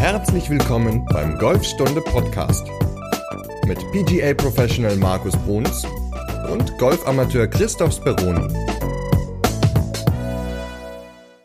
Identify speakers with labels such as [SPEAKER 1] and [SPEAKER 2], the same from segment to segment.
[SPEAKER 1] Herzlich willkommen beim Golfstunde Podcast mit PGA Professional Markus Bruns und Golfamateur Christoph Speroni.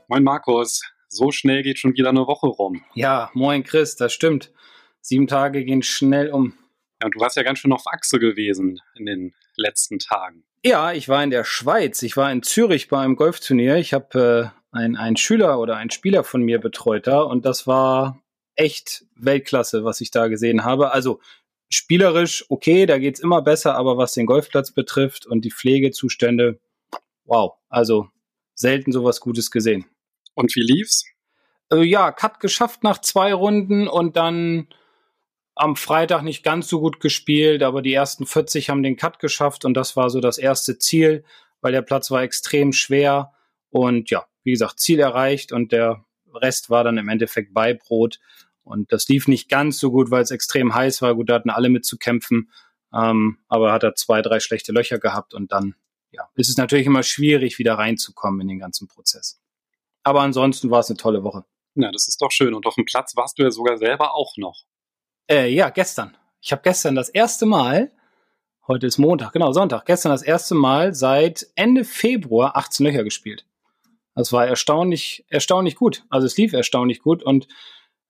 [SPEAKER 2] Moin Markus, so schnell geht schon wieder eine Woche rum.
[SPEAKER 3] Ja, moin Chris, das stimmt. Sieben Tage gehen schnell um.
[SPEAKER 2] Ja, und du warst ja ganz schön auf Achse gewesen in den letzten Tagen.
[SPEAKER 3] Ja, ich war in der Schweiz. Ich war in Zürich bei einem Golfturnier. Ich habe äh, einen Schüler oder einen Spieler von mir betreut da und das war echt Weltklasse, was ich da gesehen habe. Also spielerisch okay, da geht's immer besser, aber was den Golfplatz betrifft und die Pflegezustände, wow, also selten sowas Gutes gesehen.
[SPEAKER 2] Und wie lief's?
[SPEAKER 3] Äh, ja, Cut geschafft nach zwei Runden und dann am Freitag nicht ganz so gut gespielt, aber die ersten 40 haben den Cut geschafft und das war so das erste Ziel, weil der Platz war extrem schwer und ja, wie gesagt, Ziel erreicht und der Rest war dann im Endeffekt Beibrot. Und das lief nicht ganz so gut, weil es extrem heiß war. Gut, da hatten alle mit zu kämpfen. Ähm, aber hat er zwei, drei schlechte Löcher gehabt und dann ja, ist es natürlich immer schwierig, wieder reinzukommen in den ganzen Prozess. Aber ansonsten war es eine tolle Woche.
[SPEAKER 2] Ja, das ist doch schön. Und auf dem Platz warst du ja sogar selber auch noch.
[SPEAKER 3] Äh, ja, gestern. Ich habe gestern das erste Mal, heute ist Montag, genau, Sonntag, gestern das erste Mal seit Ende Februar 18 Löcher gespielt. Das war erstaunlich, erstaunlich gut. Also es lief erstaunlich gut und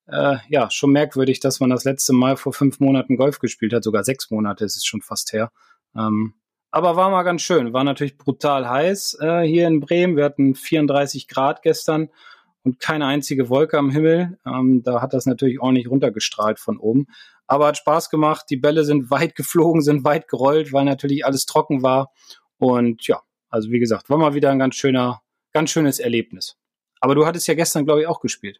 [SPEAKER 3] äh, ja, schon merkwürdig, dass man das letzte Mal vor fünf Monaten Golf gespielt hat, sogar sechs Monate, ist es schon fast her. Ähm, aber war mal ganz schön. War natürlich brutal heiß äh, hier in Bremen. Wir hatten 34 Grad gestern und keine einzige Wolke am Himmel. Ähm, da hat das natürlich ordentlich runtergestrahlt von oben. Aber hat Spaß gemacht. Die Bälle sind weit geflogen, sind weit gerollt, weil natürlich alles trocken war. Und ja, also wie gesagt, war mal wieder ein ganz schöner ganz schönes Erlebnis. Aber du hattest ja gestern, glaube ich, auch gespielt.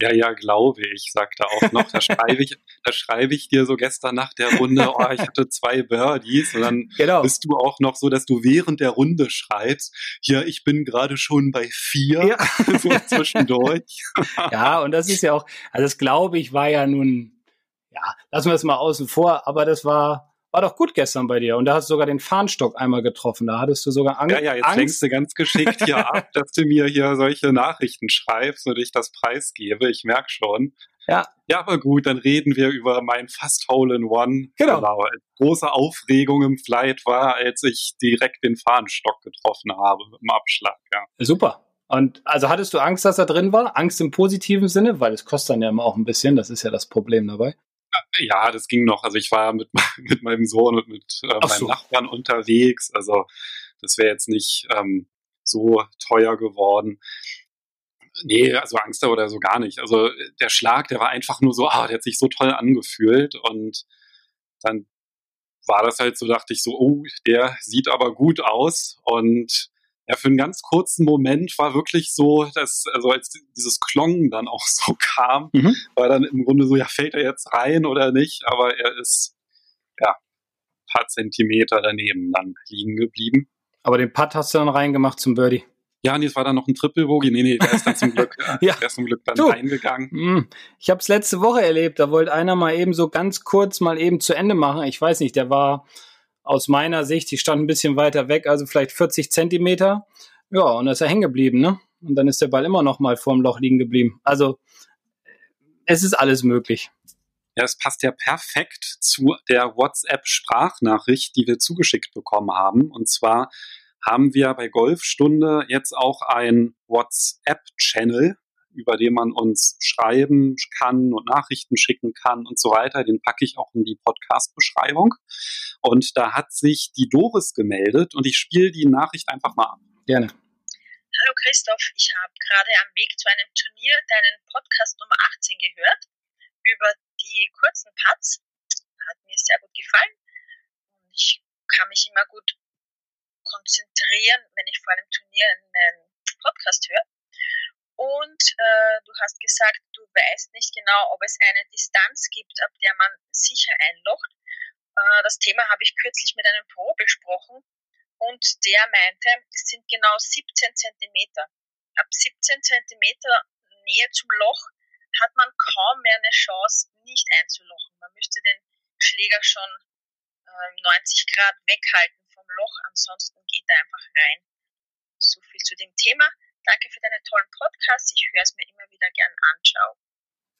[SPEAKER 2] Ja, ja, glaube ich, sagte auch noch. Da schreibe ich, da schreibe ich dir so gestern nach der Runde, oh, ich hatte zwei Birdies und dann genau. bist du auch noch so, dass du während der Runde schreibst, ja, ich bin gerade schon bei vier, ja. so zwischendurch.
[SPEAKER 3] ja, und das ist ja auch, also das glaube ich war ja nun, ja, lassen wir es mal außen vor, aber das war, war doch gut gestern bei dir. Und da hast du sogar den Fahnenstock einmal getroffen. Da hattest du sogar Angst.
[SPEAKER 2] Ja, ja, jetzt Angst. lenkst du ganz geschickt hier ab, dass du mir hier solche Nachrichten schreibst und ich das preisgebe. Ich merke schon. Ja. Ja, aber gut, dann reden wir über mein fast Hole in One. Genau. genau. Große Aufregung im Flight war, als ich direkt den Fahnenstock getroffen habe im Abschlag. Ja.
[SPEAKER 3] Super. Und also hattest du Angst, dass er drin war? Angst im positiven Sinne, weil es kostet dann ja immer auch ein bisschen. Das ist ja das Problem dabei.
[SPEAKER 2] Ja, das ging noch. Also ich war mit, mit meinem Sohn und mit äh, meinem so. Nachbarn unterwegs. Also das wäre jetzt nicht ähm, so teuer geworden. Nee, also Angst oder so gar nicht. Also der Schlag, der war einfach nur so, ah, der hat sich so toll angefühlt und dann war das halt so, dachte ich so, oh, der sieht aber gut aus und ja, für einen ganz kurzen Moment war wirklich so, dass, also als dieses Klong dann auch so kam, mhm. war dann im Grunde so, ja, fällt er jetzt rein oder nicht, aber er ist, ja, ein paar Zentimeter daneben dann liegen geblieben.
[SPEAKER 3] Aber den Putt hast du dann reingemacht zum Birdie.
[SPEAKER 2] Ja, nee, es war dann noch ein Triple Bogey. Nee, nee, der ist dann zum Glück, ja. der ist zum Glück dann du, reingegangen.
[SPEAKER 3] Hm, ich habe es letzte Woche erlebt. Da wollte einer mal eben so ganz kurz mal eben zu Ende machen. Ich weiß nicht, der war aus meiner Sicht, die stand ein bisschen weiter weg, also vielleicht 40 Zentimeter. Ja, und da ist er hängen geblieben, ne? Und dann ist der Ball immer noch mal vorm Loch liegen geblieben. Also es ist alles möglich.
[SPEAKER 2] Ja, es passt ja perfekt zu der WhatsApp-Sprachnachricht, die wir zugeschickt bekommen haben. Und zwar haben wir bei Golfstunde jetzt auch ein WhatsApp-Channel über den man uns schreiben kann und Nachrichten schicken kann und so weiter. Den packe ich auch in die Podcast-Beschreibung. Und da hat sich die Doris gemeldet und ich spiele die Nachricht einfach mal ab.
[SPEAKER 3] Gerne.
[SPEAKER 4] Hallo Christoph, ich habe gerade am Weg zu einem Turnier deinen Podcast Nummer 18 gehört über die kurzen Putts. Hat mir sehr gut gefallen und ich kann mich immer gut konzentrieren, wenn ich vor einem Turnier einen Podcast höre. Und äh, du hast gesagt, du weißt nicht genau, ob es eine Distanz gibt, ab der man sicher einlocht. Äh, das Thema habe ich kürzlich mit einem Pro besprochen und der meinte, es sind genau 17 Zentimeter. Ab 17 Zentimeter Nähe zum Loch hat man kaum mehr eine Chance, nicht einzulochen. Man müsste den Schläger schon äh, 90 Grad weghalten vom Loch, ansonsten geht er einfach rein. So viel zu dem Thema. Danke für deinen tollen Podcast. Ich höre es mir immer wieder gern an. Ciao.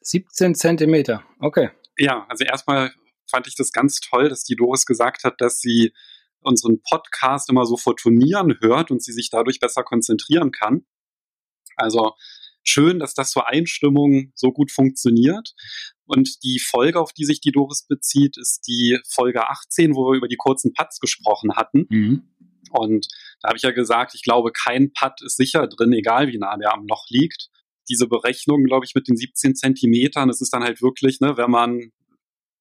[SPEAKER 3] 17 Zentimeter, okay.
[SPEAKER 2] Ja, also erstmal fand ich das ganz toll, dass die Doris gesagt hat, dass sie unseren Podcast immer so vor Turnieren hört und sie sich dadurch besser konzentrieren kann. Also schön, dass das zur Einstimmung so gut funktioniert. Und die Folge, auf die sich die Doris bezieht, ist die Folge 18, wo wir über die kurzen Putts gesprochen hatten. Mhm. Und da habe ich ja gesagt, ich glaube, kein Putt ist sicher drin, egal wie nah der am Loch liegt. Diese Berechnung, glaube ich, mit den 17 Zentimetern, das ist dann halt wirklich, ne, wenn man,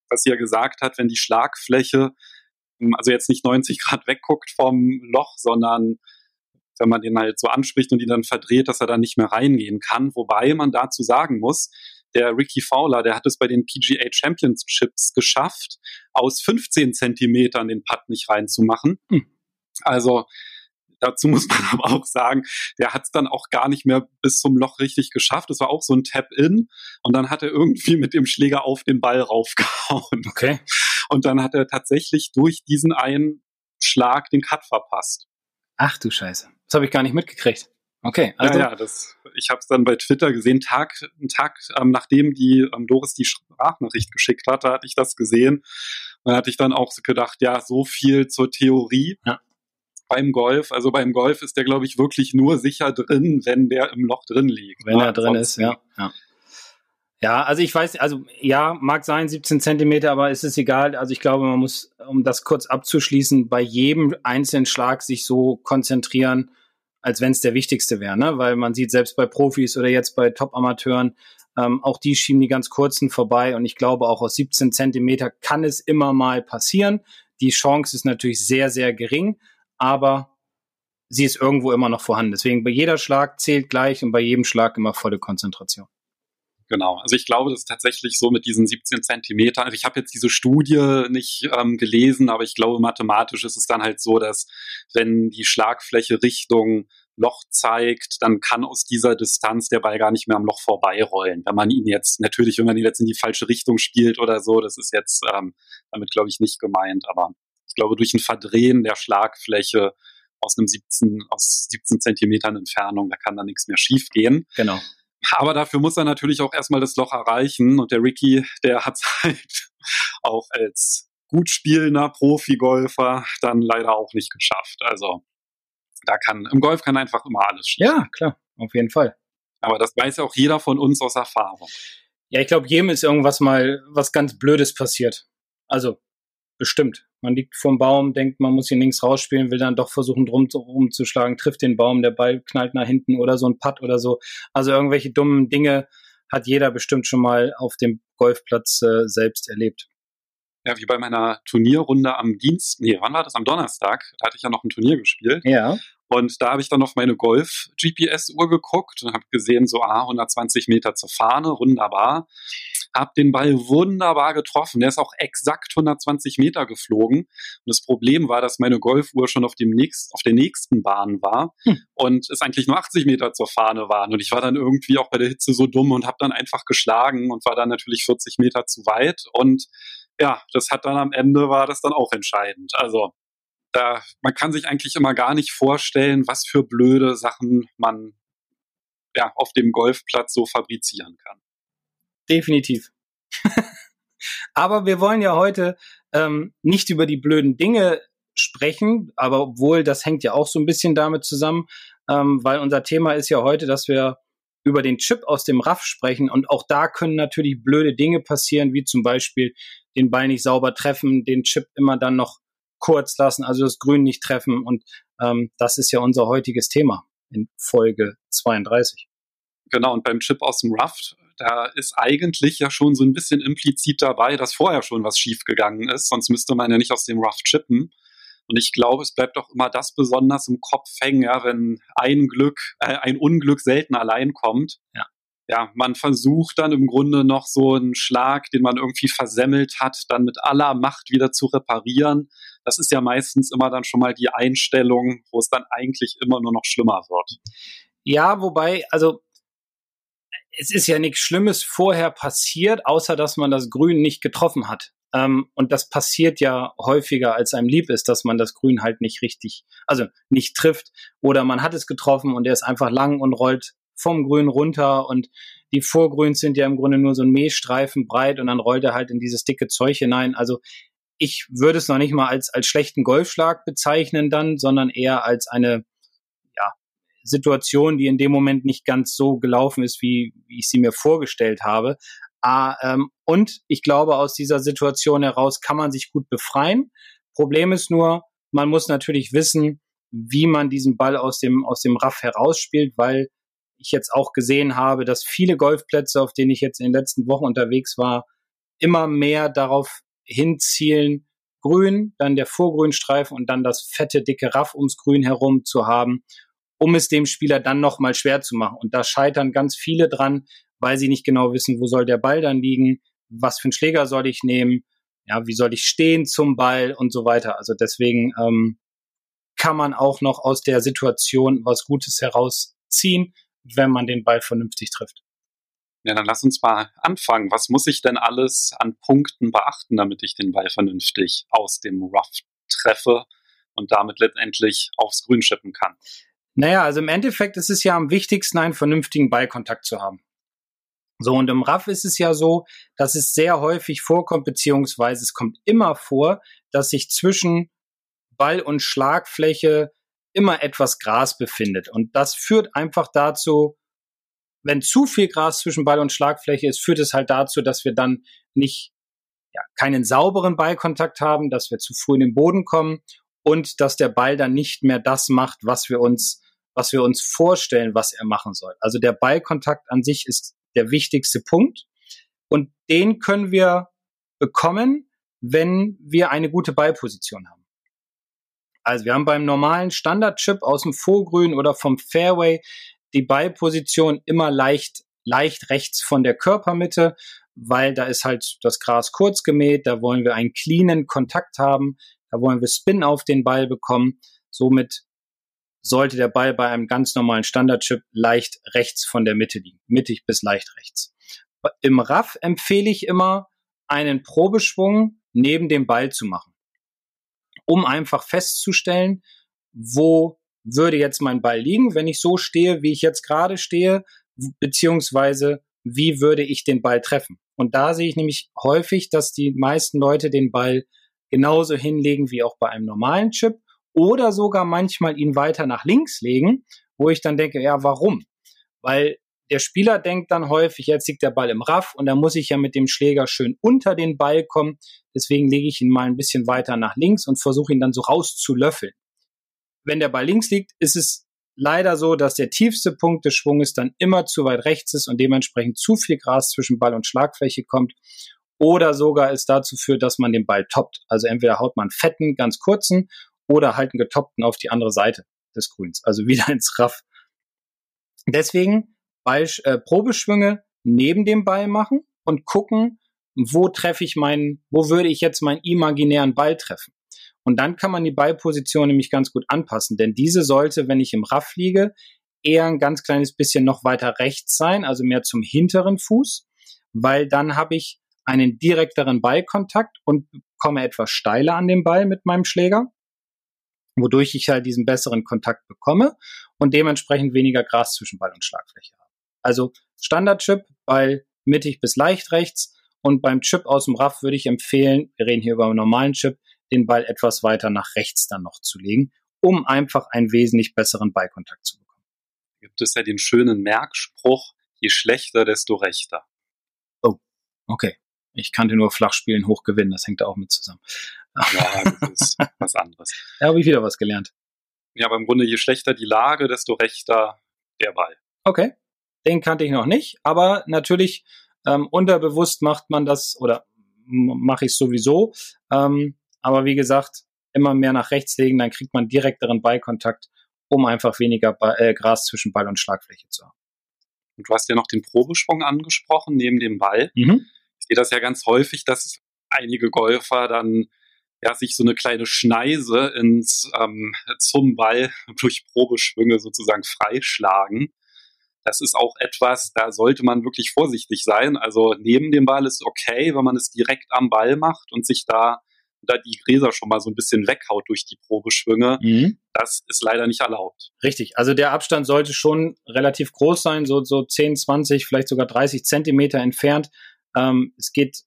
[SPEAKER 2] was sie ja gesagt hat, wenn die Schlagfläche, also jetzt nicht 90 Grad wegguckt vom Loch, sondern wenn man den halt so anspricht und die dann verdreht, dass er dann nicht mehr reingehen kann. Wobei man dazu sagen muss, der Ricky Fowler, der hat es bei den PGA Championships geschafft, aus 15 Zentimetern den Putt nicht reinzumachen. Hm. Also dazu muss man aber auch sagen, der hat es dann auch gar nicht mehr bis zum Loch richtig geschafft. Es war auch so ein Tap-In und dann hat er irgendwie mit dem Schläger auf den Ball raufgehauen.
[SPEAKER 3] Okay.
[SPEAKER 2] Und dann hat er tatsächlich durch diesen einen Schlag den Cut verpasst.
[SPEAKER 3] Ach du Scheiße. Das habe ich gar nicht mitgekriegt. Okay,
[SPEAKER 2] also. Ja, ja, das, ich habe es dann bei Twitter gesehen, Tag, einen Tag ähm, nachdem die ähm, Doris die Sprachnachricht geschickt hatte, hatte ich das gesehen. Da hatte ich dann auch gedacht, ja, so viel zur Theorie. Ja. Beim Golf, also beim Golf ist der, glaube ich, wirklich nur sicher drin, wenn der im Loch drin liegt.
[SPEAKER 3] Wenn er drin ist, ja. ja. Ja, also ich weiß, also ja, mag sein, 17 Zentimeter, aber es ist egal. Also ich glaube, man muss, um das kurz abzuschließen, bei jedem einzelnen Schlag sich so konzentrieren, als wenn es der wichtigste wäre, ne? Weil man sieht selbst bei Profis oder jetzt bei Top-Amateuren, ähm, auch die schieben die ganz kurzen vorbei und ich glaube auch aus 17 Zentimeter kann es immer mal passieren. Die Chance ist natürlich sehr, sehr gering, aber sie ist irgendwo immer noch vorhanden. Deswegen bei jeder Schlag zählt gleich und bei jedem Schlag immer volle Konzentration.
[SPEAKER 2] Genau. Also ich glaube, das ist tatsächlich so mit diesen 17 Zentimetern. Also ich habe jetzt diese Studie nicht ähm, gelesen, aber ich glaube, mathematisch ist es dann halt so, dass wenn die Schlagfläche Richtung Loch zeigt, dann kann aus dieser Distanz der Ball gar nicht mehr am Loch vorbeirollen. Wenn man ihn jetzt, natürlich, wenn man ihn jetzt in die falsche Richtung spielt oder so, das ist jetzt ähm, damit, glaube ich, nicht gemeint. Aber ich glaube, durch ein Verdrehen der Schlagfläche aus einem 17, aus 17 Zentimetern Entfernung, da kann da nichts mehr schief gehen.
[SPEAKER 3] Genau.
[SPEAKER 2] Aber dafür muss er natürlich auch erstmal das Loch erreichen. Und der Ricky, der hat es halt auch als gut spielender Profi-Golfer dann leider auch nicht geschafft. Also da kann, im Golf kann einfach immer alles
[SPEAKER 3] schief. Ja, klar, auf jeden Fall.
[SPEAKER 2] Aber das weiß ja auch jeder von uns aus Erfahrung.
[SPEAKER 3] Ja, ich glaube, jedem ist irgendwas mal was ganz Blödes passiert. Also bestimmt. Man liegt vorm Baum, denkt, man muss hier links rausspielen, will dann doch versuchen, drum rumzuschlagen, trifft den Baum, der Ball knallt nach hinten oder so ein Putt oder so. Also irgendwelche dummen Dinge hat jeder bestimmt schon mal auf dem Golfplatz äh, selbst erlebt.
[SPEAKER 2] Ja, wie bei meiner Turnierrunde am Dienst, nee, wann war das? Am Donnerstag, da hatte ich ja noch ein Turnier gespielt.
[SPEAKER 3] Ja.
[SPEAKER 2] Und da habe ich dann auf meine Golf-GPS-Uhr geguckt und habe gesehen, so ah, 120 Meter zur Fahne, wunderbar habe den Ball wunderbar getroffen. Der ist auch exakt 120 Meter geflogen. Und das Problem war, dass meine Golfuhr schon auf, dem nächst, auf der nächsten Bahn war hm. und es eigentlich nur 80 Meter zur Fahne waren. Und ich war dann irgendwie auch bei der Hitze so dumm und habe dann einfach geschlagen und war dann natürlich 40 Meter zu weit. Und ja, das hat dann am Ende war das dann auch entscheidend. Also da, man kann sich eigentlich immer gar nicht vorstellen, was für blöde Sachen man ja, auf dem Golfplatz so fabrizieren kann.
[SPEAKER 3] Definitiv. aber wir wollen ja heute ähm, nicht über die blöden Dinge sprechen, aber obwohl das hängt ja auch so ein bisschen damit zusammen, ähm, weil unser Thema ist ja heute, dass wir über den Chip aus dem Raff sprechen und auch da können natürlich blöde Dinge passieren, wie zum Beispiel den Ball nicht sauber treffen, den Chip immer dann noch kurz lassen, also das Grün nicht treffen und ähm, das ist ja unser heutiges Thema in Folge 32.
[SPEAKER 2] Genau, und beim Chip aus dem Rough da ist eigentlich ja schon so ein bisschen implizit dabei, dass vorher schon was schiefgegangen ist, sonst müsste man ja nicht aus dem Rough chippen. Und ich glaube, es bleibt auch immer das besonders im Kopf hängen, ja, wenn ein Glück, äh, ein Unglück selten allein kommt.
[SPEAKER 3] Ja.
[SPEAKER 2] Ja, man versucht dann im Grunde noch so einen Schlag, den man irgendwie versemmelt hat, dann mit aller Macht wieder zu reparieren. Das ist ja meistens immer dann schon mal die Einstellung, wo es dann eigentlich immer nur noch schlimmer wird.
[SPEAKER 3] Ja, wobei, also es ist ja nichts Schlimmes vorher passiert, außer dass man das Grün nicht getroffen hat. Ähm, und das passiert ja häufiger, als einem lieb ist, dass man das Grün halt nicht richtig, also nicht trifft. Oder man hat es getroffen und er ist einfach lang und rollt vom Grün runter und die Vorgrüns sind ja im Grunde nur so ein Mähstreifen breit und dann rollt er halt in dieses dicke Zeug hinein. Also ich würde es noch nicht mal als, als schlechten Golfschlag bezeichnen dann, sondern eher als eine Situation, die in dem Moment nicht ganz so gelaufen ist, wie, wie ich sie mir vorgestellt habe. Ah, ähm, und ich glaube, aus dieser Situation heraus kann man sich gut befreien. Problem ist nur, man muss natürlich wissen, wie man diesen Ball aus dem, aus dem Raff herausspielt, weil ich jetzt auch gesehen habe, dass viele Golfplätze, auf denen ich jetzt in den letzten Wochen unterwegs war, immer mehr darauf hinzielen, grün, dann der Vorgrünstreifen und dann das fette, dicke Raff ums Grün herum zu haben, um es dem Spieler dann nochmal schwer zu machen. Und da scheitern ganz viele dran, weil sie nicht genau wissen, wo soll der Ball dann liegen, was für einen Schläger soll ich nehmen, ja, wie soll ich stehen zum Ball und so weiter. Also deswegen ähm, kann man auch noch aus der Situation was Gutes herausziehen, wenn man den Ball vernünftig trifft.
[SPEAKER 2] Ja, dann lass uns mal anfangen. Was muss ich denn alles an Punkten beachten, damit ich den Ball vernünftig aus dem Rough treffe und damit letztendlich aufs Grün schippen kann?
[SPEAKER 3] Naja, also im Endeffekt ist es ja am wichtigsten, einen vernünftigen Ballkontakt zu haben. So, und im Raff ist es ja so, dass es sehr häufig vorkommt, beziehungsweise es kommt immer vor, dass sich zwischen Ball und Schlagfläche immer etwas Gras befindet. Und das führt einfach dazu, wenn zu viel Gras zwischen Ball und Schlagfläche ist, führt es halt dazu, dass wir dann nicht, ja, keinen sauberen Ballkontakt haben, dass wir zu früh in den Boden kommen und dass der Ball dann nicht mehr das macht, was wir uns, was wir uns vorstellen, was er machen soll. Also der Ballkontakt an sich ist der wichtigste Punkt. Und den können wir bekommen, wenn wir eine gute Ballposition haben. Also wir haben beim normalen Standardchip aus dem Vorgrün oder vom Fairway die Ballposition immer leicht, leicht rechts von der Körpermitte, weil da ist halt das Gras kurz gemäht, da wollen wir einen cleanen Kontakt haben, da wollen wir Spin auf den Ball bekommen. Somit sollte der Ball bei einem ganz normalen Standardchip leicht rechts von der Mitte liegen, mittig bis leicht rechts. Im Raff empfehle ich immer, einen Probeschwung neben dem Ball zu machen, um einfach festzustellen, wo würde jetzt mein Ball liegen, wenn ich so stehe, wie ich jetzt gerade stehe, beziehungsweise wie würde ich den Ball treffen. Und da sehe ich nämlich häufig, dass die meisten Leute den Ball genauso hinlegen wie auch bei einem normalen Chip oder sogar manchmal ihn weiter nach links legen, wo ich dann denke, ja, warum? Weil der Spieler denkt dann häufig, jetzt liegt der Ball im Raff und da muss ich ja mit dem Schläger schön unter den Ball kommen. Deswegen lege ich ihn mal ein bisschen weiter nach links und versuche ihn dann so rauszulöffeln. Wenn der Ball links liegt, ist es leider so, dass der tiefste Punkt des Schwunges dann immer zu weit rechts ist und dementsprechend zu viel Gras zwischen Ball und Schlagfläche kommt. Oder sogar es dazu führt, dass man den Ball toppt. Also entweder haut man fetten, ganz kurzen oder halt einen getoppten auf die andere Seite des Grüns, also wieder ins Raff. Deswegen Ball, äh, Probeschwünge neben dem Ball machen und gucken, wo treffe ich meinen, wo würde ich jetzt meinen imaginären Ball treffen. Und dann kann man die Ballposition nämlich ganz gut anpassen, denn diese sollte, wenn ich im Raff liege, eher ein ganz kleines bisschen noch weiter rechts sein, also mehr zum hinteren Fuß, weil dann habe ich einen direkteren Ballkontakt und komme etwas steiler an den Ball mit meinem Schläger wodurch ich halt diesen besseren Kontakt bekomme und dementsprechend weniger Gras zwischen Ball und Schlagfläche habe. Also Standardchip, Ball mittig bis leicht rechts und beim Chip aus dem Raff würde ich empfehlen, wir reden hier über einen normalen Chip, den Ball etwas weiter nach rechts dann noch zu legen, um einfach einen wesentlich besseren Ballkontakt zu bekommen.
[SPEAKER 2] Gibt es ja den schönen Merkspruch, je schlechter, desto rechter.
[SPEAKER 3] Oh, okay. Ich kannte nur Flachspielen hochgewinnen, das hängt da auch mit zusammen.
[SPEAKER 2] Ja, das ist was anderes.
[SPEAKER 3] Da habe ich wieder was gelernt.
[SPEAKER 2] Ja, aber im Grunde, je schlechter die Lage, desto rechter der Ball.
[SPEAKER 3] Okay, den kannte ich noch nicht, aber natürlich ähm, unterbewusst macht man das oder mache ich sowieso. Ähm, aber wie gesagt, immer mehr nach rechts legen, dann kriegt man direkteren Ballkontakt, um einfach weniger ba äh, Gras zwischen Ball und Schlagfläche zu haben.
[SPEAKER 2] Und du hast ja noch den Probeschwung angesprochen neben dem Ball. Mhm. Ich sehe das ja ganz häufig, dass einige Golfer dann ja, sich so eine kleine Schneise ins, ähm, zum Ball durch Probeschwünge sozusagen freischlagen. Das ist auch etwas, da sollte man wirklich vorsichtig sein. Also neben dem Ball ist okay, wenn man es direkt am Ball macht und sich da da die Gräser schon mal so ein bisschen weghaut durch die Probeschwünge. Mhm. Das ist leider nicht erlaubt.
[SPEAKER 3] Richtig. Also der Abstand sollte schon relativ groß sein, so, so 10, 20, vielleicht sogar 30 Zentimeter entfernt. Ähm, es geht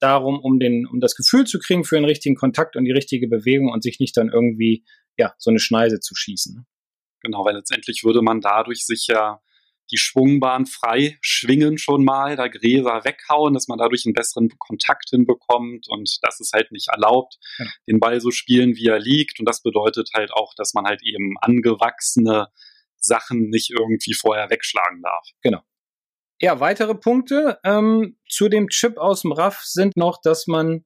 [SPEAKER 3] darum, um den, um das Gefühl zu kriegen für den richtigen Kontakt und die richtige Bewegung und sich nicht dann irgendwie, ja, so eine Schneise zu schießen. Ne?
[SPEAKER 2] Genau, weil letztendlich würde man dadurch sich ja die Schwungbahn frei schwingen schon mal, da Gräser weghauen, dass man dadurch einen besseren Kontakt hinbekommt und das ist halt nicht erlaubt, ja. den Ball so spielen, wie er liegt und das bedeutet halt auch, dass man halt eben angewachsene Sachen nicht irgendwie vorher wegschlagen darf.
[SPEAKER 3] Genau. Ja, weitere Punkte ähm, zu dem Chip aus dem RAF sind noch, dass man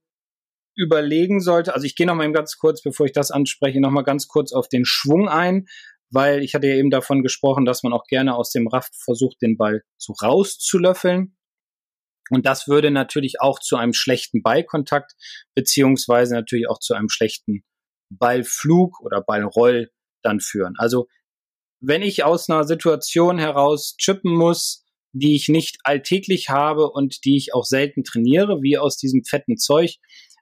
[SPEAKER 3] überlegen sollte, also ich gehe noch mal ganz kurz, bevor ich das anspreche, noch mal ganz kurz auf den Schwung ein, weil ich hatte ja eben davon gesprochen, dass man auch gerne aus dem RAF versucht, den Ball so rauszulöffeln. Und das würde natürlich auch zu einem schlechten Ballkontakt beziehungsweise natürlich auch zu einem schlechten Ballflug oder Ballroll dann führen. Also wenn ich aus einer Situation heraus chippen muss, die ich nicht alltäglich habe und die ich auch selten trainiere, wie aus diesem fetten Zeug,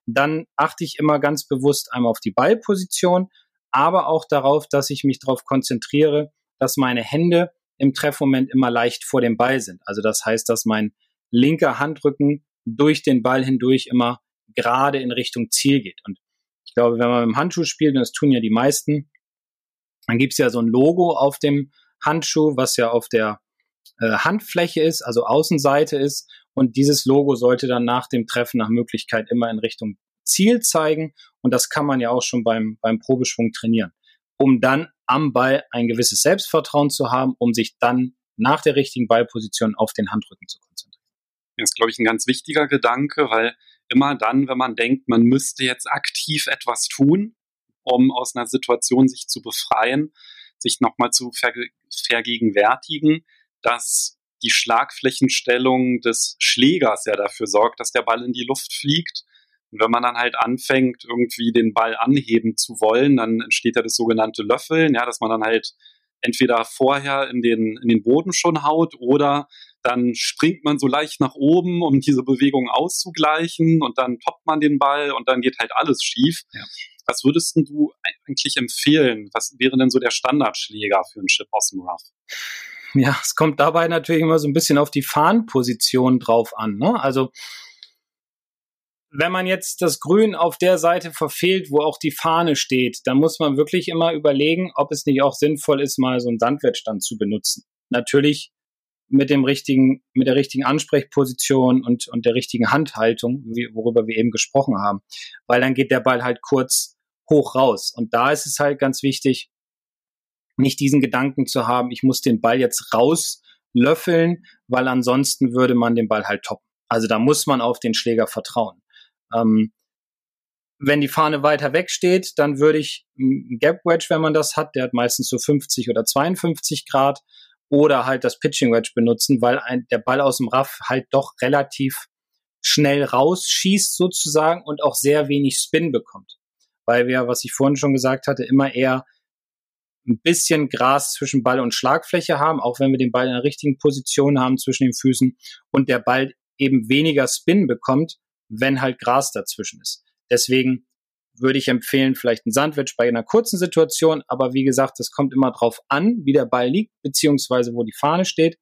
[SPEAKER 3] dann achte ich immer ganz bewusst einmal auf die Ballposition, aber auch darauf, dass ich mich darauf konzentriere, dass meine Hände im Treffmoment immer leicht vor dem Ball sind. Also das heißt, dass mein linker Handrücken durch den Ball hindurch immer gerade in Richtung Ziel geht. Und ich glaube, wenn man mit dem Handschuh spielt, und das tun ja die meisten, dann gibt es ja so ein Logo auf dem Handschuh, was ja auf der äh, Handfläche ist, also Außenseite ist. Und dieses Logo sollte dann nach dem Treffen nach Möglichkeit immer in Richtung Ziel zeigen. Und das kann man ja auch schon beim, beim Probeschwung trainieren, um dann am Ball ein gewisses Selbstvertrauen zu haben, um sich dann nach der richtigen Ballposition auf den Handrücken zu konzentrieren.
[SPEAKER 2] Das ist, glaube ich, ein ganz wichtiger Gedanke, weil immer dann, wenn man denkt, man müsste jetzt aktiv etwas tun, um aus einer Situation sich zu befreien, sich nochmal zu vergegenwärtigen, dass die Schlagflächenstellung des Schlägers ja dafür sorgt, dass der Ball in die Luft fliegt. Und wenn man dann halt anfängt, irgendwie den Ball anheben zu wollen, dann entsteht ja das sogenannte Löffeln, ja, dass man dann halt entweder vorher in den, in den Boden schon haut oder dann springt man so leicht nach oben, um diese Bewegung auszugleichen und dann toppt man den Ball und dann geht halt alles schief. Ja. Was würdest du eigentlich empfehlen? Was wäre denn so der Standardschläger für einen Chip aus dem Rough?
[SPEAKER 3] Ja, es kommt dabei natürlich immer so ein bisschen auf die Fahnenposition drauf an. Ne? Also wenn man jetzt das Grün auf der Seite verfehlt, wo auch die Fahne steht, dann muss man wirklich immer überlegen, ob es nicht auch sinnvoll ist, mal so einen Sandwettstand zu benutzen. Natürlich mit dem richtigen, mit der richtigen Ansprechposition und, und der richtigen Handhaltung, wie, worüber wir eben gesprochen haben. Weil dann geht der Ball halt kurz hoch raus. Und da ist es halt ganz wichtig, nicht diesen Gedanken zu haben, ich muss den Ball jetzt rauslöffeln, weil ansonsten würde man den Ball halt toppen. Also da muss man auf den Schläger vertrauen. Ähm, wenn die Fahne weiter weg steht, dann würde ich ein Gap Wedge, wenn man das hat, der hat meistens so 50 oder 52 Grad, oder halt das Pitching Wedge benutzen, weil ein, der Ball aus dem Raff halt doch relativ schnell rausschießt sozusagen und auch sehr wenig Spin bekommt. Weil wir, was ich vorhin schon gesagt hatte, immer eher ein bisschen Gras zwischen Ball und Schlagfläche haben, auch wenn wir den Ball in der richtigen Position haben zwischen den Füßen und der Ball eben weniger Spin bekommt, wenn halt Gras dazwischen ist. Deswegen würde ich empfehlen, vielleicht ein Sandwich bei einer kurzen Situation, aber wie gesagt, es kommt immer drauf an, wie der Ball liegt, beziehungsweise wo die Fahne steht.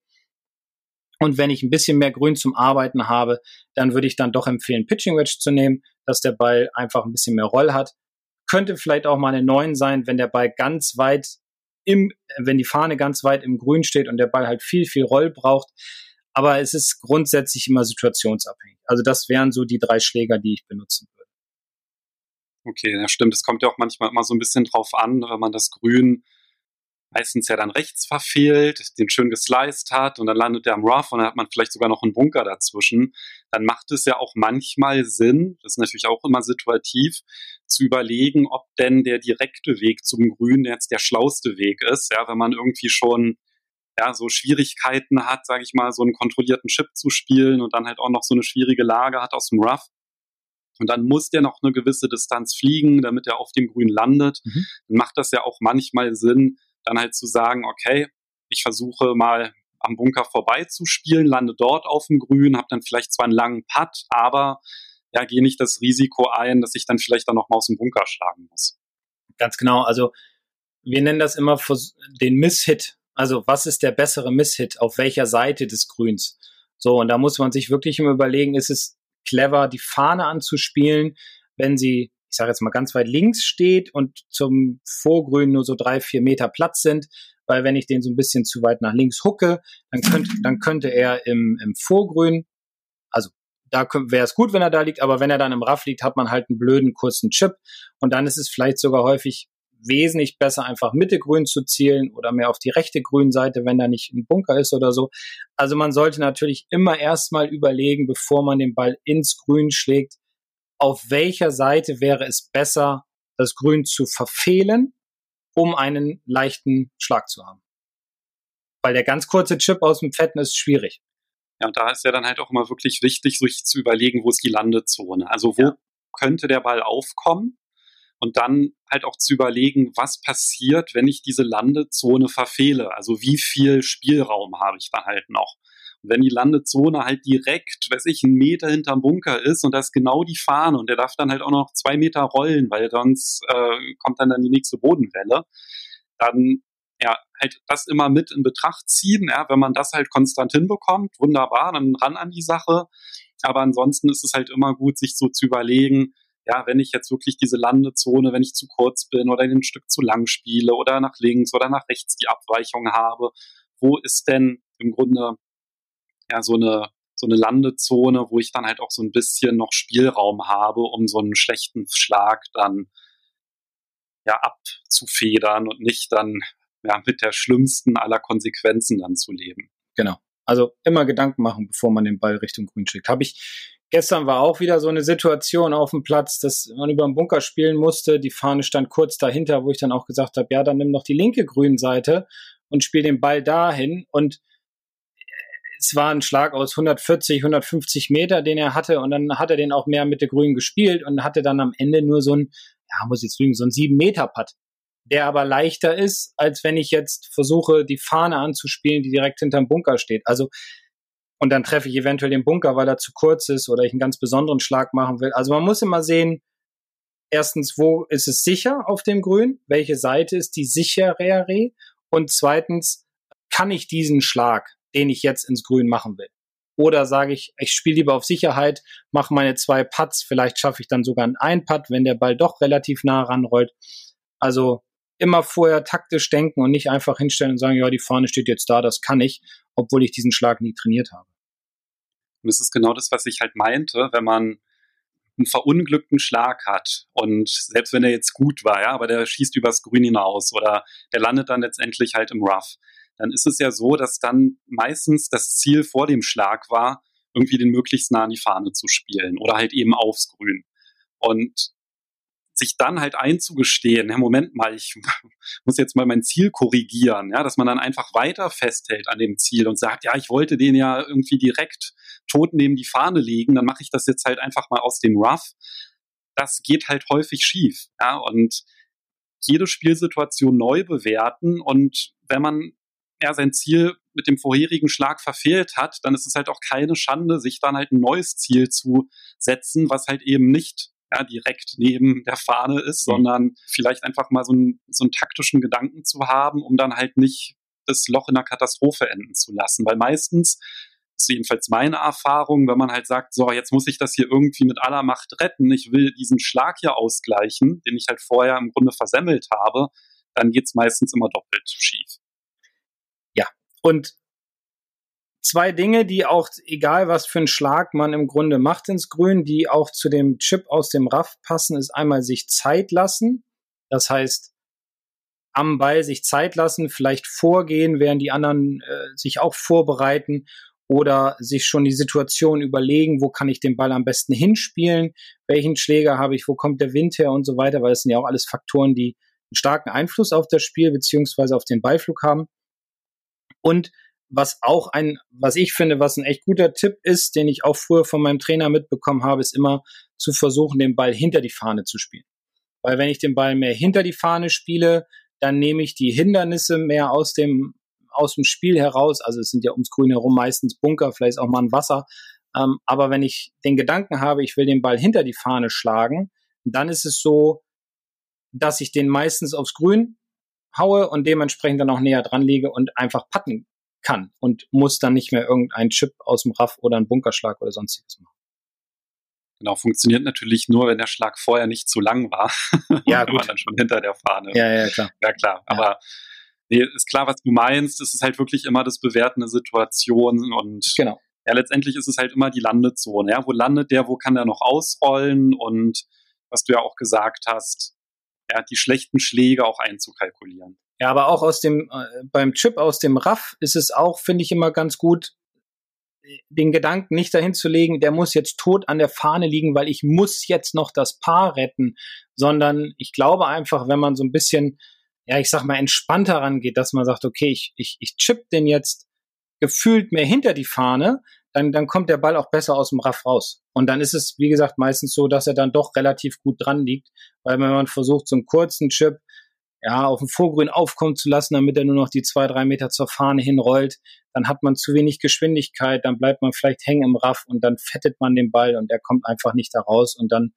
[SPEAKER 3] Und wenn ich ein bisschen mehr Grün zum Arbeiten habe, dann würde ich dann doch empfehlen, Pitching Wedge zu nehmen, dass der Ball einfach ein bisschen mehr Roll hat. Könnte vielleicht auch mal eine 9 sein, wenn der Ball ganz weit im, wenn die Fahne ganz weit im Grün steht und der Ball halt viel, viel Roll braucht. Aber es ist grundsätzlich immer situationsabhängig. Also das wären so die drei Schläger, die ich benutzen würde.
[SPEAKER 2] Okay, ja stimmt. Es kommt ja auch manchmal immer so ein bisschen drauf an, wenn man das Grün meistens ja dann rechts verfehlt, den schön gesliced hat und dann landet er am Rough und dann hat man vielleicht sogar noch einen Bunker dazwischen, dann macht es ja auch manchmal Sinn, das ist natürlich auch immer situativ, zu überlegen, ob denn der direkte Weg zum Grün jetzt der schlauste Weg ist, ja, wenn man irgendwie schon ja, so Schwierigkeiten hat, sage ich mal, so einen kontrollierten Chip zu spielen und dann halt auch noch so eine schwierige Lage hat aus dem Rough. Und dann muss der noch eine gewisse Distanz fliegen, damit er auf dem Grün landet. Mhm. Dann macht das ja auch manchmal Sinn, dann halt zu sagen, okay, ich versuche mal am Bunker vorbei zu spielen, lande dort auf dem Grün, habe dann vielleicht zwar einen langen Putt, aber ja, gehe nicht das Risiko ein, dass ich dann vielleicht dann nochmal aus dem Bunker schlagen muss.
[SPEAKER 3] Ganz genau. Also wir nennen das immer den Misshit. Also was ist der bessere Misshit? Auf welcher Seite des Grüns? So, und da muss man sich wirklich immer überlegen, ist es clever, die Fahne anzuspielen, wenn sie, ich sage jetzt mal ganz weit links steht und zum Vorgrün nur so drei, vier Meter Platz sind, weil wenn ich den so ein bisschen zu weit nach links hucke, dann könnte, dann könnte er im, im Vorgrün, da wäre es gut, wenn er da liegt, aber wenn er dann im Raff liegt, hat man halt einen blöden kurzen Chip und dann ist es vielleicht sogar häufig wesentlich besser, einfach Mitte grün zu zielen oder mehr auf die rechte Grünseite, wenn da nicht ein Bunker ist oder so. Also man sollte natürlich immer erstmal überlegen, bevor man den Ball ins Grün schlägt, auf welcher Seite wäre es besser, das Grün zu verfehlen, um einen leichten Schlag zu haben. Weil der ganz kurze Chip aus dem Fetten ist schwierig.
[SPEAKER 2] Ja, und da ist ja dann halt auch immer wirklich wichtig, sich zu überlegen, wo ist die Landezone. Also wo ja. könnte der Ball aufkommen? und dann halt auch zu überlegen, was passiert, wenn ich diese Landezone verfehle. Also wie viel Spielraum habe ich da halt noch. Und wenn die Landezone halt direkt, weiß ich, einen Meter hinterm Bunker ist und das ist genau die Fahne und der darf dann halt auch noch zwei Meter rollen, weil sonst äh, kommt dann, dann die nächste Bodenwelle, dann ja, halt das immer mit in Betracht ziehen. Ja, wenn man das halt konstant hinbekommt, wunderbar, dann ran an die Sache. Aber ansonsten ist es halt immer gut, sich so zu überlegen, ja, wenn ich jetzt wirklich diese Landezone, wenn ich zu kurz bin oder ein Stück zu lang spiele oder nach links oder nach rechts die Abweichung habe, wo ist denn im Grunde ja so eine so eine Landezone, wo ich dann halt auch so ein bisschen noch Spielraum habe, um so einen schlechten Schlag dann ja abzufedern und nicht dann ja mit der schlimmsten aller Konsequenzen dann zu leben.
[SPEAKER 3] Genau. Also immer Gedanken machen, bevor man den Ball Richtung Grün schickt. Habe ich Gestern war auch wieder so eine Situation auf dem Platz, dass man über den Bunker spielen musste. Die Fahne stand kurz dahinter, wo ich dann auch gesagt habe, ja, dann nimm doch die linke Grünseite und spiel den Ball dahin. Und es war ein Schlag aus 140, 150 Meter, den er hatte. Und dann hat er den auch mehr mit der Grün gespielt und hatte dann am Ende nur so ein, ja, muss ich jetzt lügen, so ein 7 Meter Putt. Der aber leichter ist, als wenn ich jetzt versuche, die Fahne anzuspielen, die direkt hinterm Bunker steht. Also und dann treffe ich eventuell den Bunker, weil er zu kurz ist oder ich einen ganz besonderen Schlag machen will. Also man muss immer sehen, erstens, wo ist es sicher auf dem Grün? Welche Seite ist die sichere? Und zweitens, kann ich diesen Schlag, den ich jetzt ins Grün machen will? Oder sage ich, ich spiele lieber auf Sicherheit, mache meine zwei Putts, vielleicht schaffe ich dann sogar einen Ein-Putt, wenn der Ball doch relativ nah ranrollt. Also immer vorher taktisch denken und nicht einfach hinstellen und sagen, ja, die Fahne steht jetzt da, das kann ich, obwohl ich diesen Schlag nie trainiert habe.
[SPEAKER 2] Und das ist genau das, was ich halt meinte, wenn man einen verunglückten Schlag hat und selbst wenn er jetzt gut war, ja, aber der schießt übers Grün hinaus oder der landet dann letztendlich halt im Rough, dann ist es ja so, dass dann meistens das Ziel vor dem Schlag war, irgendwie den möglichst nah an die Fahne zu spielen oder halt eben aufs Grün. Und sich dann halt einzugestehen, ja, Moment mal, ich muss jetzt mal mein Ziel korrigieren, ja, dass man dann einfach weiter festhält an dem Ziel und sagt, ja, ich wollte den ja irgendwie direkt tot neben die Fahne legen, dann mache ich das jetzt halt einfach mal aus dem Rough. Das geht halt häufig schief, ja, und jede Spielsituation neu bewerten und wenn man ja sein Ziel mit dem vorherigen Schlag verfehlt hat, dann ist es halt auch keine Schande, sich dann halt ein neues Ziel zu setzen, was halt eben nicht ja, direkt neben der Fahne ist, mhm. sondern vielleicht einfach mal so, ein, so einen taktischen Gedanken zu haben, um dann halt nicht das Loch in der Katastrophe enden zu lassen. Weil meistens ist jedenfalls meine Erfahrung, wenn man halt sagt, so, jetzt muss ich das hier irgendwie mit aller Macht retten, ich will diesen Schlag hier ausgleichen, den ich halt vorher im Grunde versemmelt habe, dann geht's meistens immer doppelt schief.
[SPEAKER 3] Ja, und zwei Dinge, die auch, egal was für einen Schlag man im Grunde macht ins Grün, die auch zu dem Chip aus dem Raff passen, ist einmal sich Zeit lassen. Das heißt, am Ball sich Zeit lassen, vielleicht vorgehen, während die anderen äh, sich auch vorbereiten oder sich schon die Situation überlegen, wo kann ich den Ball am besten hinspielen, welchen Schläger habe ich, wo kommt der Wind her und so weiter, weil das sind ja auch alles Faktoren, die einen starken Einfluss auf das Spiel beziehungsweise auf den Beiflug haben. Und was auch ein, was ich finde, was ein echt guter Tipp ist, den ich auch früher von meinem Trainer mitbekommen habe, ist immer zu versuchen, den Ball hinter die Fahne zu spielen. Weil wenn ich den Ball mehr hinter die Fahne spiele, dann nehme ich die Hindernisse mehr aus dem, aus dem Spiel heraus. Also es sind ja ums Grün herum meistens Bunker, vielleicht auch mal ein Wasser. Ähm, aber wenn ich den Gedanken habe, ich will den Ball hinter die Fahne schlagen, dann ist es so, dass ich den meistens aufs Grün haue und dementsprechend dann auch näher dran liege und einfach patten kann und muss dann nicht mehr irgendeinen Chip aus dem Raff oder einen Bunkerschlag oder sonstiges machen.
[SPEAKER 2] Genau, funktioniert natürlich nur, wenn der Schlag vorher nicht zu lang war.
[SPEAKER 3] Ja,
[SPEAKER 2] gut. man dann schon hinter der Fahne.
[SPEAKER 3] Ja, ja, klar.
[SPEAKER 2] Ja, klar. Ja. Aber nee, ist klar, was du meinst. Es ist halt wirklich immer das Bewerten der Situation und
[SPEAKER 3] genau.
[SPEAKER 2] ja, letztendlich ist es halt immer die Landezone. Ja, wo landet der, wo kann der noch ausrollen und was du ja auch gesagt hast, ja, die schlechten Schläge auch einzukalkulieren.
[SPEAKER 3] Ja, aber auch aus dem, äh, beim Chip aus dem Raff ist es auch, finde ich, immer ganz gut, den Gedanken nicht dahin zu legen, der muss jetzt tot an der Fahne liegen, weil ich muss jetzt noch das Paar retten, sondern ich glaube einfach, wenn man so ein bisschen, ja, ich sag mal, entspannter rangeht, dass man sagt, okay, ich, ich, ich chip den jetzt gefühlt mehr hinter die Fahne, dann, dann kommt der Ball auch besser aus dem Raff raus. Und dann ist es, wie gesagt, meistens so, dass er dann doch relativ gut dran liegt, weil wenn man versucht, so einen kurzen Chip ja, auf dem Vorgrün aufkommen zu lassen, damit er nur noch die zwei, drei Meter zur Fahne hinrollt, dann hat man zu wenig Geschwindigkeit, dann bleibt man vielleicht hängen im Raff und dann fettet man den Ball und er kommt einfach nicht da raus und dann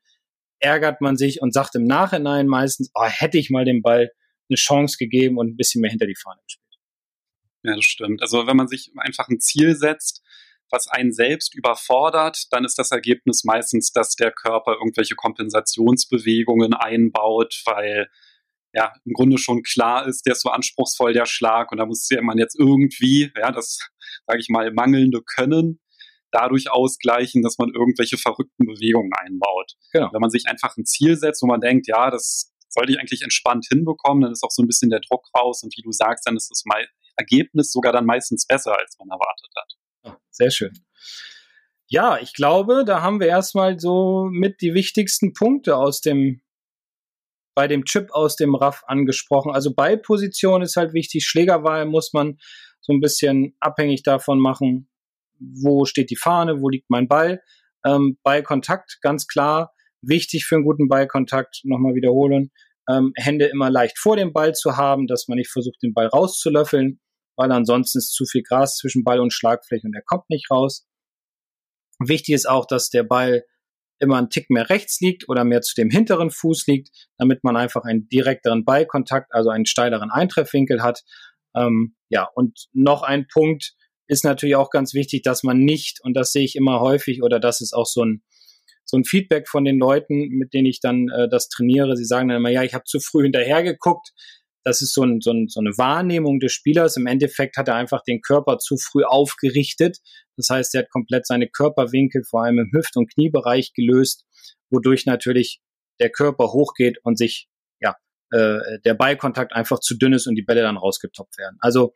[SPEAKER 3] ärgert man sich und sagt im Nachhinein meistens, oh, hätte ich mal dem Ball eine Chance gegeben und ein bisschen mehr hinter die Fahne gespielt.
[SPEAKER 2] Ja, das stimmt. Also wenn man sich einfach ein Ziel setzt, was einen selbst überfordert, dann ist das Ergebnis meistens, dass der Körper irgendwelche Kompensationsbewegungen einbaut, weil ja im Grunde schon klar ist, der ist so anspruchsvoll der Schlag und da muss man jetzt irgendwie, ja, das sage ich mal, mangelnde Können dadurch ausgleichen, dass man irgendwelche verrückten Bewegungen einbaut. Genau. Wenn man sich einfach ein Ziel setzt, wo man denkt, ja, das sollte ich eigentlich entspannt hinbekommen, dann ist auch so ein bisschen der Druck raus und wie du sagst, dann ist das Ergebnis sogar dann meistens besser, als man erwartet hat.
[SPEAKER 3] Oh, sehr schön. Ja, ich glaube, da haben wir erstmal so mit die wichtigsten Punkte aus dem bei dem Chip aus dem RAF angesprochen. Also bei Position ist halt wichtig. Schlägerwahl muss man so ein bisschen abhängig davon machen, wo steht die Fahne, wo liegt mein Ball. Ähm, Ballkontakt, ganz klar, wichtig für einen guten Ballkontakt, nochmal wiederholen. Ähm, Hände immer leicht vor dem Ball zu haben, dass man nicht versucht, den Ball rauszulöffeln, weil ansonsten ist zu viel Gras zwischen Ball und Schlagfläche und er kommt nicht raus. Wichtig ist auch, dass der Ball immer ein Tick mehr rechts liegt oder mehr zu dem hinteren Fuß liegt, damit man einfach einen direkteren Ballkontakt, also einen steileren Eintreffwinkel hat. Ähm, ja, und noch ein Punkt ist natürlich auch ganz wichtig, dass man nicht, und das sehe ich immer häufig, oder das ist auch so ein, so ein Feedback von den Leuten, mit denen ich dann äh, das trainiere. Sie sagen dann immer, ja, ich habe zu früh hinterher geguckt. Das ist so, ein, so, ein, so eine Wahrnehmung des Spielers. Im Endeffekt hat er einfach den Körper zu früh aufgerichtet das heißt, er hat komplett seine Körperwinkel, vor allem im Hüft- und Kniebereich gelöst, wodurch natürlich der Körper hochgeht und sich ja äh, der Ballkontakt einfach zu dünn ist und die Bälle dann rausgetoppt werden. Also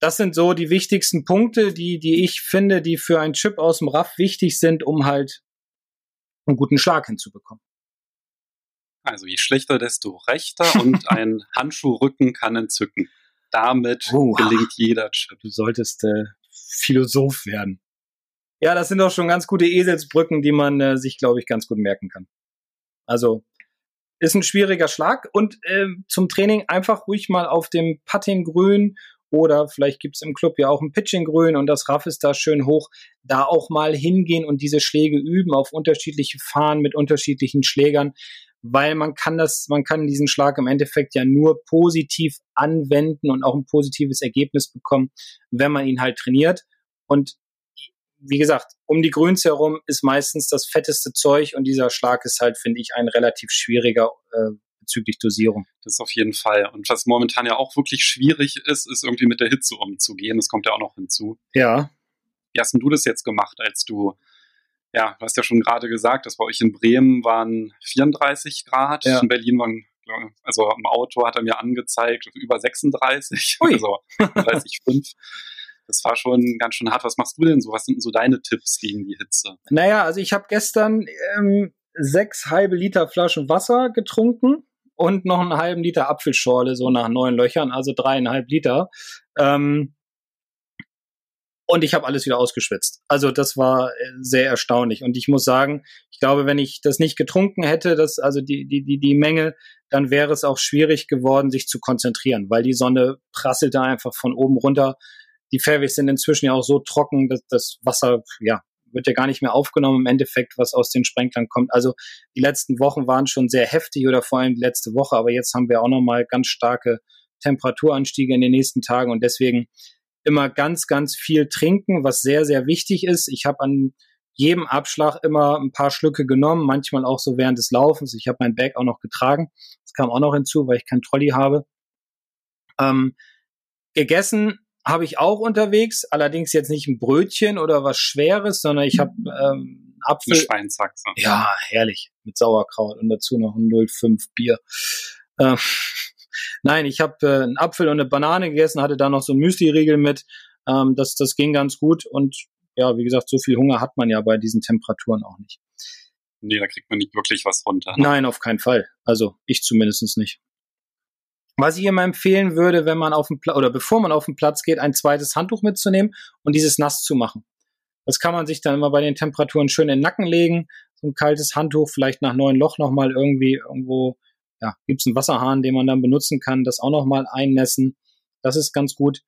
[SPEAKER 3] das sind so die wichtigsten Punkte, die, die ich finde, die für einen Chip aus dem Raff wichtig sind, um halt einen guten Schlag hinzubekommen.
[SPEAKER 2] Also je schlechter, desto rechter und ein Handschuhrücken kann entzücken. Damit oh, gelingt jeder Chip.
[SPEAKER 3] Du solltest äh, Philosoph werden. Ja, das sind doch schon ganz gute Eselsbrücken, die man äh, sich, glaube ich, ganz gut merken kann. Also ist ein schwieriger Schlag und äh, zum Training einfach ruhig mal auf dem Putting-Grün oder vielleicht gibt's im Club ja auch ein Pitching-Grün und das Raff ist da schön hoch, da auch mal hingehen und diese Schläge üben auf unterschiedliche Fahnen mit unterschiedlichen Schlägern weil man kann das, man kann diesen Schlag im Endeffekt ja nur positiv anwenden und auch ein positives Ergebnis bekommen, wenn man ihn halt trainiert. Und wie gesagt, um die Grüns herum ist meistens das fetteste Zeug und dieser Schlag ist halt, finde ich, ein relativ schwieriger äh, bezüglich Dosierung.
[SPEAKER 2] Das ist auf jeden Fall. Und was momentan ja auch wirklich schwierig ist, ist irgendwie mit der Hitze umzugehen. Das kommt ja auch noch hinzu.
[SPEAKER 3] Ja.
[SPEAKER 2] Wie hast denn du das jetzt gemacht, als du ja, du hast ja schon gerade gesagt, dass bei euch in Bremen waren 34 Grad, ja. in Berlin waren, also im Auto hat er mir angezeigt, über 36, Ui. also 30,5. Das war schon ganz schön hart. Was machst du denn so? Was sind denn so deine Tipps gegen die Hitze?
[SPEAKER 3] Naja, also ich habe gestern ähm, sechs halbe Liter Flaschen Wasser getrunken und noch einen halben Liter Apfelschorle, so nach neun Löchern, also dreieinhalb Liter. Ähm, und ich habe alles wieder ausgeschwitzt. Also das war äh, sehr erstaunlich. Und ich muss sagen, ich glaube, wenn ich das nicht getrunken hätte, das, also die, die, die, die Menge, dann wäre es auch schwierig geworden, sich zu konzentrieren, weil die Sonne prasselte einfach von oben runter. die Fairways sind inzwischen ja auch so trocken, dass das Wasser, ja, wird ja gar nicht mehr aufgenommen im Endeffekt, was aus den Sprenklern kommt. Also die letzten Wochen waren schon sehr heftig oder vor allem die letzte Woche, aber jetzt haben wir auch nochmal ganz starke Temperaturanstiege in den nächsten Tagen und deswegen immer ganz, ganz viel trinken, was sehr, sehr wichtig ist. Ich habe an jedem Abschlag immer ein paar Schlücke genommen, manchmal auch so während des Laufens. Ich habe mein Bag auch noch getragen. Das kam auch noch hinzu, weil ich kein Trolley habe. Ähm, gegessen habe ich auch unterwegs, allerdings jetzt nicht ein Brötchen oder was Schweres, sondern ich habe ähm, Apfel.
[SPEAKER 2] Eine Schweinshaxe.
[SPEAKER 3] Ja, herrlich. Mit Sauerkraut und dazu noch ein 05 Bier. Ähm, Nein, ich habe äh, einen Apfel und eine Banane gegessen, hatte da noch so ein Müsli-Riegel mit. Ähm, das, das ging ganz gut und ja, wie gesagt, so viel Hunger hat man ja bei diesen Temperaturen auch nicht.
[SPEAKER 2] Nee, da kriegt man nicht wirklich was runter.
[SPEAKER 3] Ne? Nein, auf keinen Fall. Also ich zumindest nicht. Was ich immer empfehlen würde, wenn man auf den Pla oder bevor man auf den Platz geht, ein zweites Handtuch mitzunehmen und dieses nass zu machen. Das kann man sich dann immer bei den Temperaturen schön in den Nacken legen. So ein kaltes Handtuch, vielleicht nach neun Loch nochmal irgendwie irgendwo ja, gibt es einen Wasserhahn, den man dann benutzen kann, das auch nochmal einnässen. Das ist ganz gut.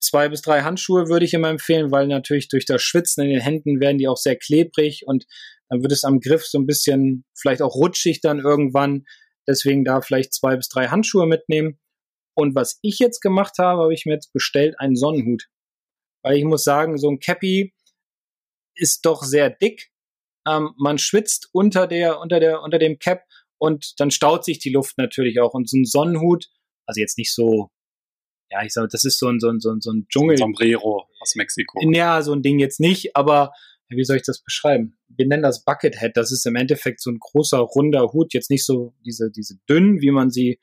[SPEAKER 3] Zwei bis drei Handschuhe würde ich immer empfehlen, weil natürlich durch das Schwitzen in den Händen werden die auch sehr klebrig und dann wird es am Griff so ein bisschen vielleicht auch rutschig dann irgendwann. Deswegen da vielleicht zwei bis drei Handschuhe mitnehmen. Und was ich jetzt gemacht habe, habe ich mir jetzt bestellt einen Sonnenhut. Weil ich muss sagen, so ein Cappy ist doch sehr dick. Ähm, man schwitzt unter der, unter der, unter dem Cap und dann staut sich die Luft natürlich auch. Und so ein Sonnenhut, also jetzt nicht so, ja, ich sag, das ist so ein, so ein, so ein, so ein Dschungel.
[SPEAKER 2] Sombrero aus Mexiko.
[SPEAKER 3] Ja, so ein Ding jetzt nicht, aber wie soll ich das beschreiben? Wir nennen das Bucket Hat. Das ist im Endeffekt so ein großer, runder Hut. Jetzt nicht so diese, diese dünn, wie man sie,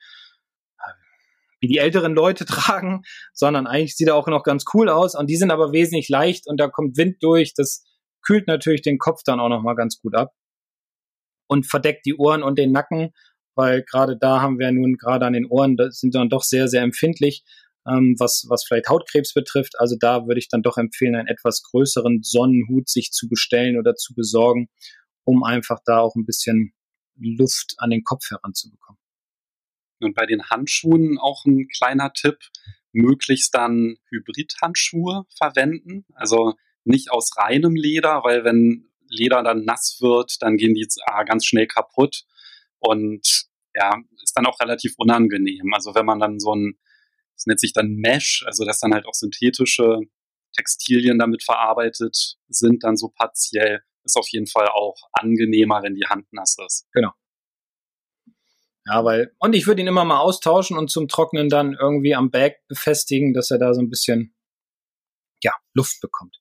[SPEAKER 3] wie die älteren Leute tragen, sondern eigentlich sieht er auch noch ganz cool aus. Und die sind aber wesentlich leicht und da kommt Wind durch. Das kühlt natürlich den Kopf dann auch noch mal ganz gut ab und verdeckt die Ohren und den Nacken, weil gerade da haben wir nun gerade an den Ohren, da sind dann doch sehr, sehr empfindlich, ähm, was, was vielleicht Hautkrebs betrifft. Also da würde ich dann doch empfehlen, einen etwas größeren Sonnenhut sich zu bestellen oder zu besorgen, um einfach da auch ein bisschen Luft an den Kopf heranzubekommen.
[SPEAKER 2] Und bei den Handschuhen auch ein kleiner Tipp, möglichst dann Hybrid-Handschuhe verwenden. Also nicht aus reinem Leder, weil wenn Leder dann nass wird, dann gehen die ah, ganz schnell kaputt und ja, ist dann auch relativ unangenehm. Also wenn man dann so ein, das nennt sich dann Mesh, also dass dann halt auch synthetische Textilien damit verarbeitet sind, dann so partiell, ist auf jeden Fall auch angenehmer, wenn die Hand nass ist.
[SPEAKER 3] Genau. Ja, weil, und ich würde ihn immer mal austauschen und zum Trocknen dann irgendwie am Bag befestigen, dass er da so ein bisschen, ja, Luft bekommt.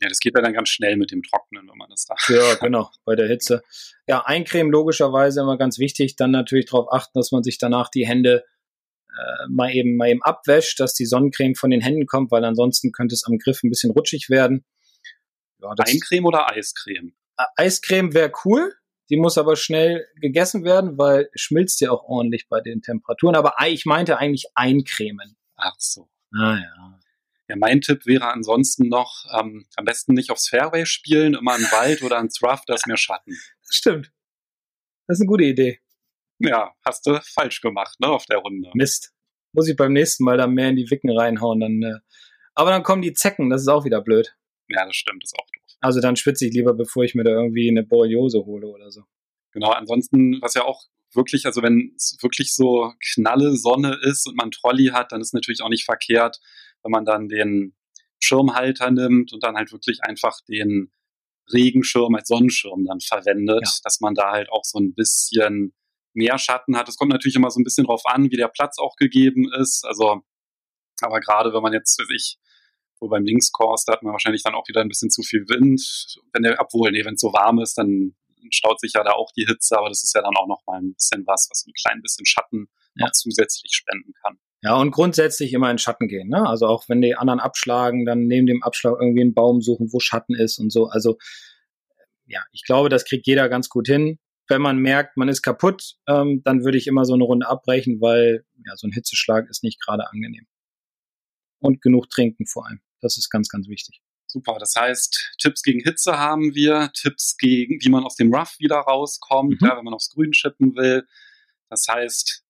[SPEAKER 2] Ja, das geht ja dann ganz schnell mit dem Trocknen, wenn man das da.
[SPEAKER 3] Ja, genau, bei der Hitze. Ja, Eincremen logischerweise immer ganz wichtig. Dann natürlich darauf achten, dass man sich danach die Hände äh, mal eben mal eben abwäscht, dass die Sonnencreme von den Händen kommt, weil ansonsten könnte es am Griff ein bisschen rutschig werden.
[SPEAKER 2] Ja, Eincreme oder Eiscreme?
[SPEAKER 3] Äh, Eiscreme wäre cool. Die muss aber schnell gegessen werden, weil schmilzt ja auch ordentlich bei den Temperaturen. Aber ich meinte eigentlich eincremen.
[SPEAKER 2] Ach so.
[SPEAKER 3] Naja.
[SPEAKER 2] Ja, mein Tipp wäre ansonsten noch, ähm, am besten nicht aufs Fairway spielen, immer im Wald oder ins Rough, da ist mehr Schatten.
[SPEAKER 3] Das stimmt. Das ist eine gute Idee.
[SPEAKER 2] Ja, hast du falsch gemacht, ne, auf der Runde.
[SPEAKER 3] Mist. Muss ich beim nächsten Mal dann mehr in die Wicken reinhauen, dann, äh, aber dann kommen die Zecken, das ist auch wieder blöd.
[SPEAKER 2] Ja, das stimmt, das ist auch doof.
[SPEAKER 3] Also dann schwitze ich lieber, bevor ich mir da irgendwie eine Borreliose hole oder so.
[SPEAKER 2] Genau, ansonsten, was ja auch wirklich, also wenn es wirklich so knalle Sonne ist und man Trolley hat, dann ist natürlich auch nicht verkehrt, wenn man dann den Schirmhalter nimmt und dann halt wirklich einfach den Regenschirm als Sonnenschirm dann verwendet, ja. dass man da halt auch so ein bisschen mehr Schatten hat. Es kommt natürlich immer so ein bisschen drauf an, wie der Platz auch gegeben ist. Also, aber gerade wenn man jetzt, weiß ich, wo beim Linkskurs, da hat man wahrscheinlich dann auch wieder ein bisschen zu viel Wind. Wenn der, obwohl, nee, wenn es so warm ist, dann staut sich ja da auch die Hitze, aber das ist ja dann auch noch mal ein bisschen was, was ein klein bisschen Schatten ja. noch zusätzlich spenden kann.
[SPEAKER 3] Ja, und grundsätzlich immer in Schatten gehen. Ne? Also auch wenn die anderen abschlagen, dann neben dem Abschlag irgendwie einen Baum suchen, wo Schatten ist und so. Also ja, ich glaube, das kriegt jeder ganz gut hin. Wenn man merkt, man ist kaputt, ähm, dann würde ich immer so eine Runde abbrechen, weil ja, so ein Hitzeschlag ist nicht gerade angenehm. Und genug trinken vor allem. Das ist ganz, ganz wichtig.
[SPEAKER 2] Super, das heißt, Tipps gegen Hitze haben wir, Tipps gegen, wie man aus dem Rough wieder rauskommt, mhm. ja, wenn man aufs Grün chippen will. Das heißt,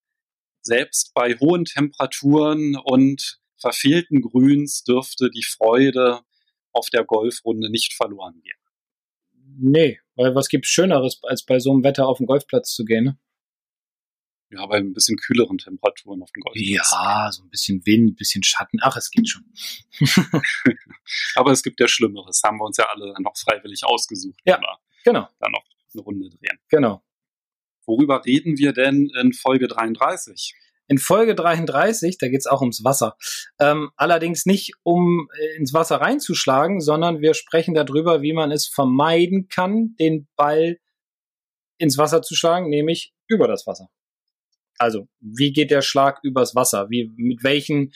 [SPEAKER 2] selbst bei hohen Temperaturen und verfehlten Grüns dürfte die Freude auf der Golfrunde nicht verloren gehen.
[SPEAKER 3] Nee, weil was gibt's Schöneres, als bei so einem Wetter auf den Golfplatz zu gehen, ne?
[SPEAKER 2] Ja, bei ein bisschen kühleren Temperaturen auf dem Golfplatz.
[SPEAKER 3] Ja, so ein bisschen Wind, ein bisschen Schatten. Ach, es geht schon.
[SPEAKER 2] Aber es gibt ja Schlimmeres. Haben wir uns ja alle noch freiwillig ausgesucht.
[SPEAKER 3] Ja, genau.
[SPEAKER 2] Dann noch eine Runde drehen.
[SPEAKER 3] Genau.
[SPEAKER 2] Worüber reden wir denn in Folge 33?
[SPEAKER 3] In Folge 33, da geht's auch ums Wasser. Ähm, allerdings nicht um äh, ins Wasser reinzuschlagen, sondern wir sprechen darüber, wie man es vermeiden kann, den Ball ins Wasser zu schlagen, nämlich über das Wasser. Also, wie geht der Schlag übers Wasser? Wie, mit welchen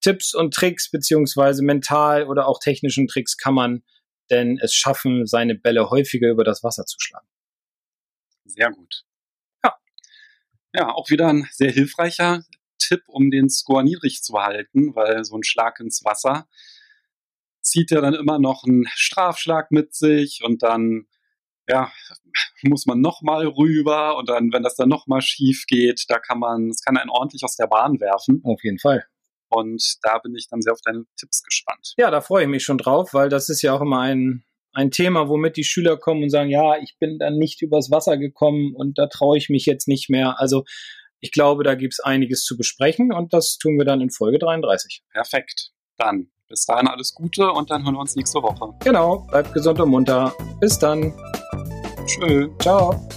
[SPEAKER 3] Tipps und Tricks beziehungsweise mental oder auch technischen Tricks kann man denn es schaffen, seine Bälle häufiger über das Wasser zu schlagen?
[SPEAKER 2] Sehr gut. Ja. Auch wieder ein sehr hilfreicher Tipp, um den Score niedrig zu halten, weil so ein Schlag ins Wasser zieht ja dann immer noch einen Strafschlag mit sich und dann ja, muss man nochmal rüber und dann, wenn das dann nochmal schief geht, da kann man, es kann einen ordentlich aus der Bahn werfen.
[SPEAKER 3] Auf jeden Fall.
[SPEAKER 2] Und da bin ich dann sehr auf deine Tipps gespannt.
[SPEAKER 3] Ja, da freue ich mich schon drauf, weil das ist ja auch immer ein, ein Thema, womit die Schüler kommen und sagen, ja, ich bin dann nicht übers Wasser gekommen und da traue ich mich jetzt nicht mehr. Also ich glaube, da gibt es einiges zu besprechen und das tun wir dann in Folge 33.
[SPEAKER 2] Perfekt. Dann bis dahin alles Gute und dann hören wir uns nächste Woche.
[SPEAKER 3] Genau, bleibt gesund und munter. Bis dann.
[SPEAKER 2] Tschö.
[SPEAKER 3] Ciao.